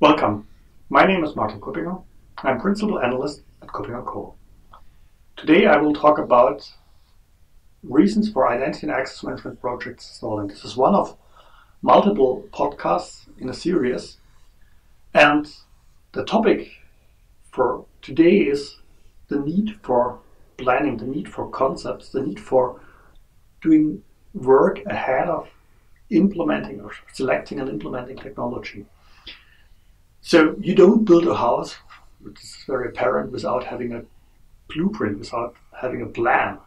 Welcome. My name is Martin Kuppinger. I'm Principal Analyst at KuppingerCole. Today I will talk about reasons for identity and access management projects stalling. This is one of multiple podcasts in a series. And the topic for today is the need for planning, the need for concepts, the need for doing work ahead of implementing or selecting and implementing technology. So you don't build a house, which is very apparent, without having a blueprint, without having a plan.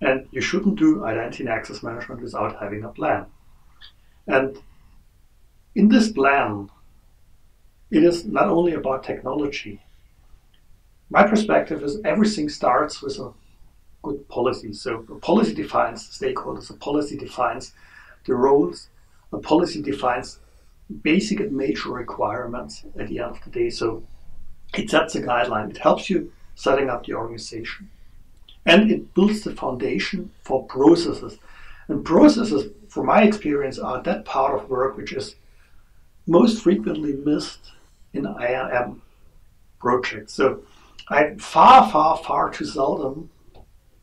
And you shouldn't do identity and access management without having a plan. And in this plan, it is not only about technology. My perspective is everything starts with a good policy. So a policy defines stakeholders, a policy defines the roles, a policy defines basic and major requirements at the end of the day. So it sets a guideline. It helps you setting up the organization. And it builds the foundation for processes. And processes, from my experience, are that part of work which is most frequently missed in IAM projects. So I far, far, far too seldom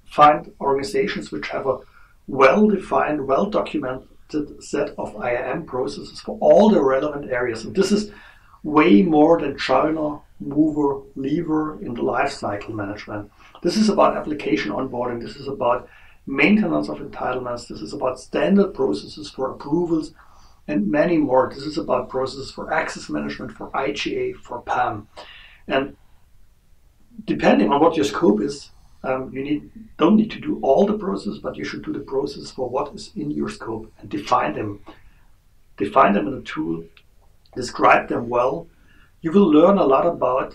find organizations which have a well-defined, well-documented set of IAM processes for all the relevant areas. And this is way more than joiner, mover, leaver in the lifecycle management. This is about application onboarding. This is about maintenance of entitlements. This is about standard processes for approvals and many more. This is about processes for access management, for IGA, for PAM. And depending on what your scope is, um, you need don't need to do all the process, but you should do the process for what is in your scope and define them. Define them in a tool, describe them well. You will learn a lot about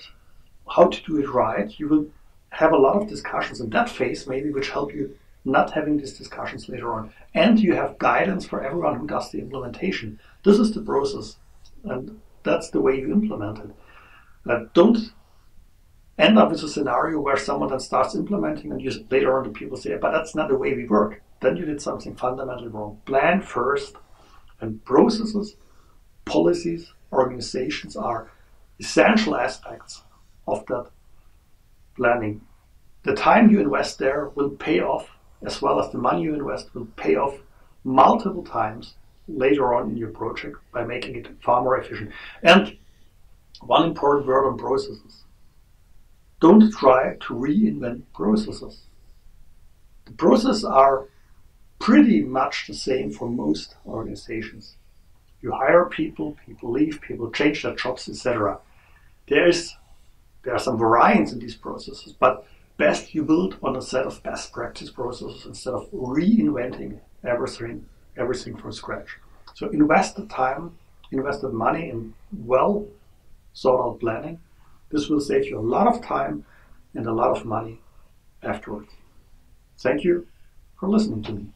how to do it right. You will have a lot of discussions in that phase, maybe, which help you not having these discussions later on. And you have guidance for everyone who does the implementation. This is the process, and that's the way you implement it. Uh, don't end up with a scenario where someone then starts implementing and you, later on the people say, but that's not the way we work. Then you did something fundamentally wrong. Plan first, and processes, policies, organizations are essential aspects of that planning. The time you invest there will pay off, as well as the money you invest will pay off multiple times later on in your project by making it far more efficient. And one important word on processes don't try to reinvent processes. The processes are pretty much the same for most organizations. You hire people, people leave, people change their jobs, etc. There is there are some variants in these processes, but best you build on a set of best practice processes instead of reinventing everything everything from scratch. So invest the time, invest the money in well thought out planning this will save you a lot of time and a lot of money afterwards. Thank you for listening to me.